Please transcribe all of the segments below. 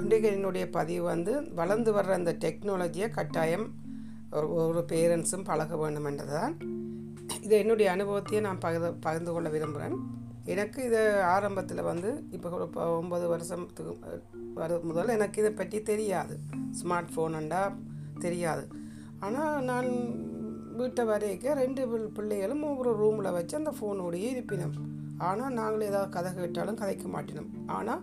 இன்றைக்கு என்னுடைய பதிவு வந்து வளர்ந்து வர்ற அந்த டெக்னாலஜியை கட்டாயம் ஒரு ஒரு பேரண்ட்ஸும் பழக வேண்டும் என்றுதான். இது என்னுடைய அனுபவத்தையே நான் பகிர்ந்து பகிர்ந்து கொள்ள விரும்புகிறேன். எனக்கு இது ஆரம்பத்தில் வந்து இப்போ ஒரு ஒன்பது வருஷத்துக்கு வர முதல் எனக்கு இதை பற்றி தெரியாது. ஸ்மார்ட் ஃபோனுண்டா தெரியாது. ஆனால் நான் வீட்டை வரைக்க ரெண்டு பிள்- பிள்ளைகளும் ஒவ்வொரு ரூமில் வச்சு அந்த ஃபோனோடையே இருப்பினோம். ஆனால் நாங்களும் ஏதாவது கதை கேட்டாலும் கதைக்க மாட்டினோம். ஆனால்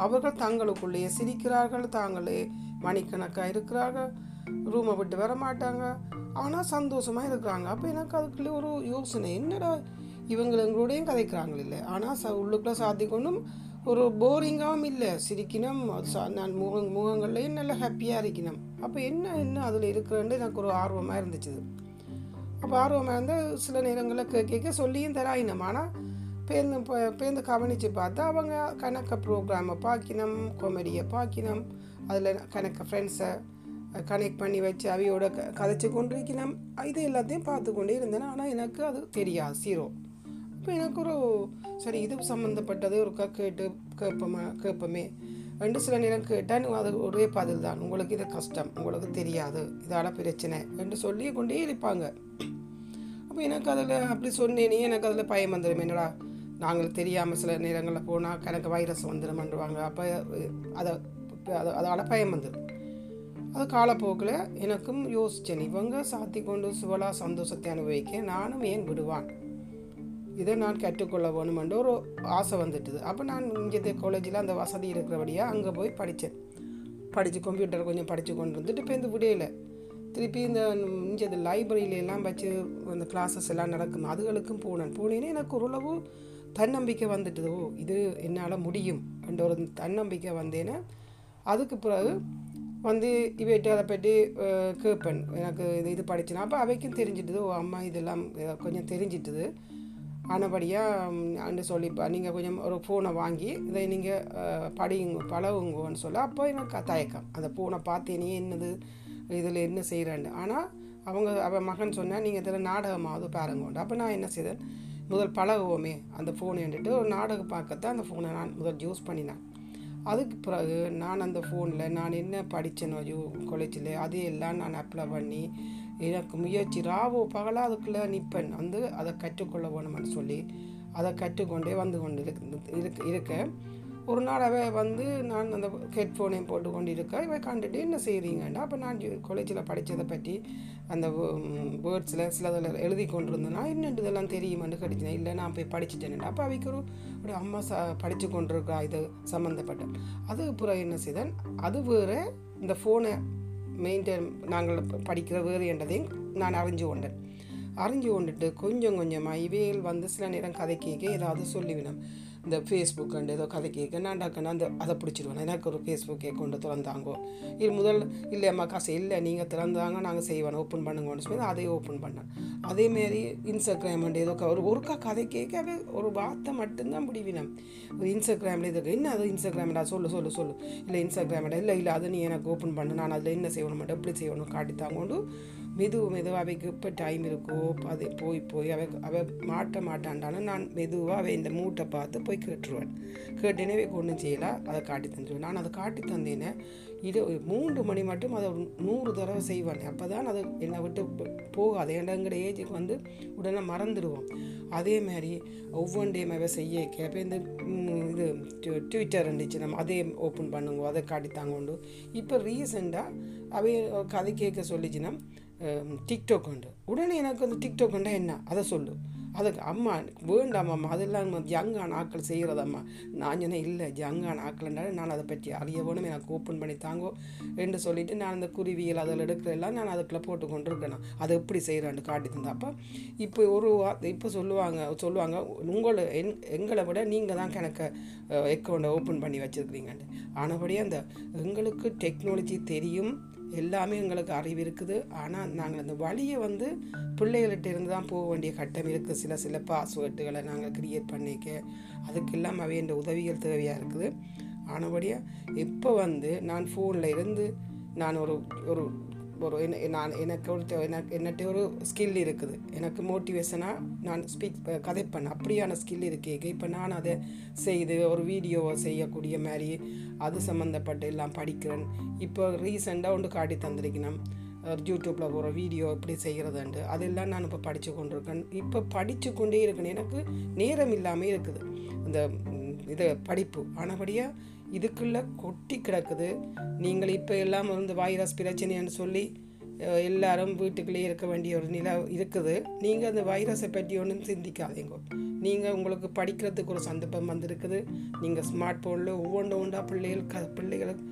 அவர்கள் தங்களுக்குள்ளேயே சிரிக்கிறார்கள் தாங்களே மணிக்கணக்காக இருக்கிறார்கள் ரூமை விட்டு வர மாட்டாங்க ஆனால் சந்தோஷமாக இருக்கிறாங்க. அப்போ எனக்கு அதுக்குள்ளே ஒரு யோசனை என்னடா இவங்களை எங்களோடையும் கதைக்கிறாங்க இல்லை? ஆனால் ச உள்ளுக்குள்ளே சாத்திக்கொண்டும் ஒரு போரிங்காகவும் இல்லை. சிரிக்கணும் அது சா- நான் முக முகங்கள்லேயும் நல்லா ஹாப்பியாக இருக்கணும் அப்போ என்ன என்ன அதில் இருக்கிறேன்னு எனக்கு ஒரு ஆர்வமாக இருந்துச்சு. அப்போ ஆர்வமாக இருந்தால் சில நேரங்களில் கேட்க சொல்லியும் தராயினம். ஆனால் பேருந்து ப- பேருந்து கவனித்து பார்த்தா அவங்க கணக்க ப்ரோக்ராமை பார்க்கினோம் காமெடியை பார்க்கினோம் அதில் கணக்க ஃப்ரெண்ட்ஸை கனெக்ட் பண்ணி வச்சு அவையோட க கதைச்சு கொண்டு இருக்கணும் இது எல்லாத்தையும் பார்த்து கொண்டே இருந்தேன். ஆனால் எனக்கு அது தெரியாது சீரோ அப்போ எனக்கு ஒரு சரி இது சம்மந்தப்பட்டது ஒரு க- கேட்டு கேட்போமா கேட்போமே. ரெண்டு சில நேரம் கேட்டால் அது ஒரே பதில் தான். உங்களுக்கு இது கஷ்டம் உங்களுக்கு தெரியாது இதால் பிரச்சனை என்று சொல்லி கொண்டே இருப்பாங்க. அப்போ எனக்கு அதில் அப்படி சொன்னேனே எனக்கு அதில் பயம் வந்துடும் என்னடா நாங்கள் தெரியாமல் சில நேரங்களில் போனால் கணக்கு வைரஸ் வந்துடும்ன்றவாங்க அப்போ அதை அதை அதோட பயம் வந்துடும் அது காலப்போக்கில் எனக்கும் யோசித்தேன் இவங்க சாத்தி கொண்டு சுவலா சந்தோஷத்தை அனுபவிக்க நானும் ஏன் விடுவான்? இதை நான் கற்றுக்கொள்ள வேணுமென்ற ஒரு ஆசை வந்துட்டுது. அப்போ நான் இங்கே காலேஜில் அந்த வசதி இருக்கிறபடியாக அங்கே போய் படித்தேன். படித்து கம்ப்யூட்டர் கொஞ்சம் படித்து கொண்டு வந்துட்டு இப்போ இந்த விடையில. திருப்பி இந்த இங்கே இந்த லைப்ரரியில எல்லாம் வச்சு அந்த கிளாஸஸ் எல்லாம் நடக்கும் அதுகளுக்கும் போனேன். போனேனே எனக்கு ஓரளவு தன்னம்பிக்கை வந்துட்டுது ஓ இது என்னால் முடியும். என்ற ஒரு தன்னம்பிக்கை வந்தேன்னா அதுக்கு பிறகு வந்து இவைட்டு அதை பற்றி கேட்பேன். எனக்கு இது இது படிச்சுனா அப்போ அவைக்கும் தெரிஞ்சிட்டுது ஓ அம்மா இதெல்லாம் கொஞ்சம் தெரிஞ்சிட்டுது. ஆனபடியாக அண்டு சொல்லிப்பா நீங்கள் கொஞ்சம் ஒரு ஃபோனை வாங்கி இதை நீங்கள் படியுங்க பழகுங்கன்னு சொல்ல அப்போ எனக்கு தயக்கம். அந்த ஃபோனை பார்த்தேனே என்னது? இதில் என்ன செய்கிறேன்னு ஆனால் அவங்க அவன் மகன் சொன்னால் நீங்கள் இதில் நாடகமாவது பாருங்கோண்டு அப்போ நான் என்ன செய்தேன்? முதல் பழகுவோமே அந்த ஃபோனை வந்துட்டு ஒரு நாடகம் பார்க்கத்தான் அந்த ஃபோனை நான் முதல் யூஸ் பண்ணினேன். அதுக்கு பிறகு நான் அந்த ஃபோனில் நான் என்ன படித்தேனோ யூ காலேஜில் அதையெல்லாம் நான் அப்ளை பண்ணி எனக்கு முயற்சி ராவோ பகலாக அதுக்குள்ளே நிற்பேன் வந்து அதை கற்றுக்கொள்ள வேணும்னு சொல்லி அதை கற்றுக்கொண்டே வந்து கொண்டு இருக்க இருக்க. ஒரு நாள் அவ வந்து நான் அந்த ஹெட்ஃபோனையும் போட்டு கொண்டு இருக்க இவை கண்டுட்டு என்ன செய்கிறீங்கண்டா அப்போ நான் காலேஜில் படித்ததை பற்றி அந்த வேர்ட்ஸில் சிலதில் எழுதி கொண்டு இருந்தேன்னா என்னென்று இதெல்லாம் தெரியுமான்னு கிடைச்சினேன் இல்லை நான் போய் படிச்சுட்டேன்டா. அப்போ அவைக்கு ஒரு ஒரு அம்மா ச படித்து கொண்டிருக்கா இது சம்மந்தப்பட்ட அது பிறகு என்ன செய்தேன் அது வேறு இந்த ஃபோனை மெயின்டைன் நாங்கள் படிக்கிற வேறு என்றதையும் நான் அறிஞ்சு கொண்டேன். அறிஞ்சு கொண்டுட்டு கொஞ்சம் கொஞ்சமாக இவையில் வந்து சில நேரம் கதை கேட்க ஏதாவது சொல்லிவிடும். இந்த ஃபேஸ்புக் அண்டு ஏதோ கதை கேட்க நான் டக்குன்னு அந்த அதை பிடிச்சிடுவேன் எனக்கு ஒரு ஃபேஸ்புக் கொண்டு திறந்தாங்கோ. இது முதல் இல்லையம்மா காசு இல்லை. நீங்கள் திறந்தாங்க நாங்கள் செய்வோம். ஓப்பன் பண்ணுங்கன்னு சொல்லி அதை ஓப்பன் பண்ணேன். அதேமாரி இன்ஸ்டாகிராம் அண்டு ஏதோ ஒரு ஒருக்கா கதை கேட்க ஒரு வார்த்தை மட்டும்தான் முடிவினம். ஒரு இன்ஸ்டாகிராமில் இதுக்கு என்ன அது இன்ஸ்டாகிராம்டா சொல்லு சொல்லு சொல்லு. இல்லை இன்ஸ்டாகிராம்டா இல்லை இல்லை அதை நீ எனக்கு ஓப்பன் பண்ணு. நான் அதில் என்ன செய்யணும்? மட்டும் எப்படி செய்யணும்? காட்டித்தாங்கொண்டு மெதுவு மெதுவாக அவைக்கு இப்போ டைம் இருக்கோ அது போய் போய் அவை அவ மாட்ட மாட்டான்டாலும் நான் மெதுவாக அவை இந்த மூட்டை பார்த்து போய் கேட்டுருவேன். கேட்டேனே ஒன்றும் செய்யலாம் அதை காட்டி தந்துடுவேன் நான் அதை காட்டி தந்தேனே இது மூன்று மணி மட்டும் அதை நூறு தடவை செய்வேன். அப்போ தான் அது என்னை விட்டு போகும் போகாது. எங்கட ஏஜுக்கு வந்து உடனே மறந்துடுவோம் அதே மாதிரி ஒவ்வொன்றையும் அவ செய்ய கேட்பேன் இந்த இது ட்விட்டர் இருந்துச்சு நம்ம அதே ஓப்பன் பண்ணுங்க அதை காட்டித்தாங்க உண்டு இப்போ ரீசெண்டாக அவை கதை கேட்க சொல்லிச்சுன்னா டிக்டாக் உண்டு உடனே எனக்கு வந்து டிக்டாக் உண்டா என்ன அதை சொல்லு அதுக்கு அம்மா வேண்டாம் அம்மா அதெல்லாம் ஜங்கான ஆக்கள் செய்கிறதம்மா நான் சொன்னேன் இல்லை ஜங்கான ஆக்கள்ன்றாலும் நான் அதை பற்றி அறிய வேணும் எனக்கு ஓப்பன் பண்ணி தாங்கோ என்று சொல்லிவிட்டு நான் அந்த குருவியல் அதில் எடுக்கிறதெல்லாம் நான் அதுக்குள்ளே போட்டு கொண்டு இருக்கேன் அதை எப்படி செய்கிறான்னு காட்டி தந்தேன் அப்போ இப்போ ஒரு வார்த்தை இப்போ சொல்லுவாங்க சொல்லுவாங்க உங்களை என் எங்களை விட நீங்கள் தான் கணக்கு அக்கௌண்ட்டை ஓப்பன் பண்ணி வச்சுருக்கிறீங்கன்ட்டு ஆனபடியே அந்த எங்களுக்கு டெக்னாலஜி தெரியும் எல்லாமே எங்களுக்கு அறிவு இருக்குது. ஆனால் நாங்கள் அந்த வழியை வந்து பிள்ளைகள்கிட்ட இருந்து தான் போக வேண்டிய கட்டம் இருக்குது சில சில பாஸ்வேர்டுகளை நாங்கள் கிரியேட் பண்ணிக்க அதுக்கெல்லாம் அவையண்ட உதவிகள் தேவையாக இருக்குது. ஆனபடியாக இப்போ வந்து நான் ஃபோனில் இருந்து நான் ஒரு ஒரு ஒரு என்ன- நான் எனக்கு ஒரு எனக்கு என்னட்ட ஒரு ஸ்கில் இருக்குது. எனக்கு மோட்டிவேஷனாக நான் ஸ்பீக் கதைப்பேன் அப்படியான ஸ்கில் இருக்கேங்க இப்போ நான் அதை செய்து ஒரு வீடியோவை செய்யக்கூடிய மாதிரி அது சம்மந்தப்பட்டு எல்லாம் படிக்கிறேன். இப்போ ரீசெண்டாக ஒன்று காட்டி தந்திருக்கணும். யூடியூப்பில் போகிற வீடியோ எப்படி செய்கிறதுண்டு அதெல்லாம் நான் இப்போ படித்து கொண்டிருக்கேன். இப்போ படித்து கொண்டே இருக்கேன். எனக்கு நேரம் இல்லாமல் இருக்குது. இந்த இது படிப்பு. ஆனபடியாக இதுக்குள்ளே கொட்டி கிடக்குது. நீங்கள் இப்போ எல்லாம் வந்து வைரஸ் பிரச்சனைன்னு சொல்லி எல்லாரும் வீட்டுக்குள்ளேயே இருக்க வேண்டிய ஒரு நிலை இருக்குது. நீங்கள் அந்த வைரஸை பற்றி ஒன்றும் சிந்திக்காதீங்க. நீங்கள் உங்களுக்கு படிக்கிறதுக்கு ஒரு சந்தர்ப்பம் வந்திருக்குது. நீங்கள் ஸ்மார்ட் ஃபோனில் ஒவ்வொன்று ஒன்றா பிள்ளைகள் க பிள்ளைகளுக்கு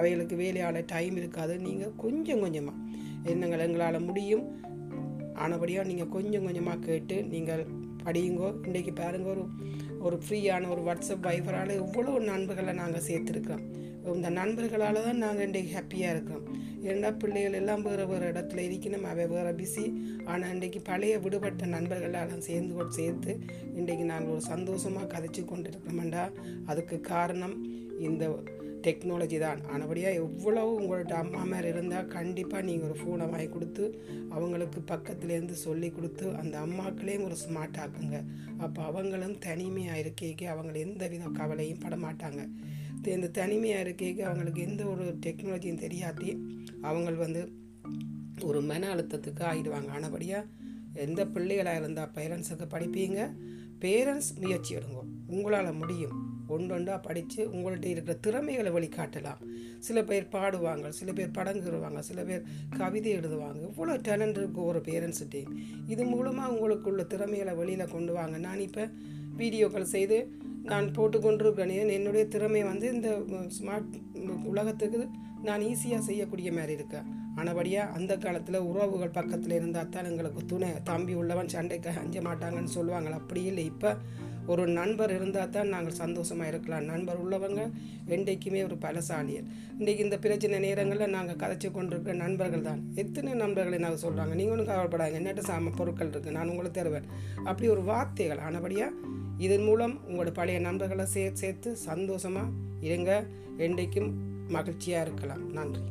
அவைகளுக்கு வேலையால் டைம் இருக்காது. நீங்கள் கொஞ்சம் கொஞ்சமாக என்னங்கள் எங்களால் முடியும். ஆனபடியாக நீங்கள் கொஞ்சம் கொஞ்சமாக கேட்டு நீங்கள் படியுங்கோ. இன்றைக்கி பாருங்க ஒரு ஒரு ஃப்ரீயான ஒரு வாட்ஸ்அப் வைஃபரால் எவ்வளோ நண்பர்களை நாங்கள் சேர்த்துருக்கோம். இந்த நண்பர்களால் தான் நாங்கள் இன்றைக்கி ஹாப்பியாக இருக்கிறோம் ஏன்னா பிள்ளைகள் எல்லாம் வேறு வேறு இடத்துல இருக்கணும். அவை வேறு பிஸி ஆனால் இன்றைக்கி பழைய விடுபட்ட நண்பர்களெல்லாம் சேர்ந்து கொண்டு சேர்த்து இன்றைக்கி நாங்கள் ஒரு சந்தோஷமாக கதைச்சு கொண்டு இருக்கிறோம்டா அதுக்கு காரணம் இந்த டெக்னாலஜி தான். ஆனபடியாக எவ்வளவு உங்கள்கிட்ட அம்மா மேலே இருந்தால் கண்டிப்பாக நீங்கள் ஒரு ஃபோனை வாங்கி கொடுத்து அவங்களுக்கு பக்கத்துலேருந்து சொல்லி கொடுத்து அந்த அம்மாக்களையும் ஒரு ஸ்மார்ட் ஆக்குங்க. அப்போ அவங்களும் தனிமையாக இருக்கைக்கு அவங்களை எந்த வித கவலையும் படமாட்டாங்க இந்த தனிமையாக இருக்கைக்கு அவங்களுக்கு எந்த ஒரு டெக்னாலஜியும் தெரியாட்டி அவங்க வந்து ஒரு மன அழுத்தத்துக்கு ஆயிடுவாங்க. ஆனபடியாக எந்த பிள்ளைகளாக இருந்தால் பேரண்ட்ஸுக்கு படிப்பீங்க? பேரண்ட்ஸ் முயற்சி எடுங்க. உங்களால் முடியும். ஒன்றொன்றா படித்து உங்கள்ட்ட இருக்கிற திறமைகளை வழிகாட்டலாம் சில பேர் பாடுவாங்க சில பேர் படங்குறுவாங்க சில பேர் கவிதை எழுதுவாங்க. இவ்வளோ டேலண்ட் இருக்குது ஒரு பேரண்ட்ஸ்கிட்டையும் இது மூலமாக உங்களுக்குள்ள திறமைகளை வெளியில் கொண்டு வாங்க. நான் இப்போ வீடியோக்கள் செய்து நான் போட்டு கொண்டிருக்கிறேன் என்னுடைய திறமை வந்து இந்த ஸ்மார்ட் உலகத்துக்கு நான் ஈஸியாக செய்யக்கூடிய மாதிரி இருக்கேன் ஆனபடியாக அந்த காலத்தில் உறவுகள் பக்கத்தில் இருந்தால் தான் எங்களுக்கு துணை தம்பி உள்ளவன் சண்டைக்கு அஞ்ச மாட்டாங்கன்னு சொல்லுவாங்க அப்படி இல்லை. இப்போ ஒரு நண்பர் இருந்தால் தான் நாங்கள் சந்தோஷமாக இருக்கலாம். நண்பர் உள்ளவங்க என்றைக்குமே ஒரு பலசாலியர். இன்றைக்கி இந்த பிரச்சனை நேரங்களில் நாங்கள் கதைச்சி கொண்டிருக்கிற நண்பர்கள் தான். எத்தனை நண்பர்களை நாங்கள் சொல்கிறாங்க நீங்கள் ஒன்றும் கவலைப்படாங்க என்னட்ட சாம பொருட்கள் இருக்குது நான் உங்களுக்கு தருவேன் அப்படி ஒரு வார்த்தைகள் ஆனபடியாக இதன் மூலம் உங்களோட பழைய நண்பர்களை சேர்த்து சேர்த்து சந்தோஷமாக இருங்க. என்றைக்கும் மகிழ்ச்சியாக இருக்கலாம். நன்றி.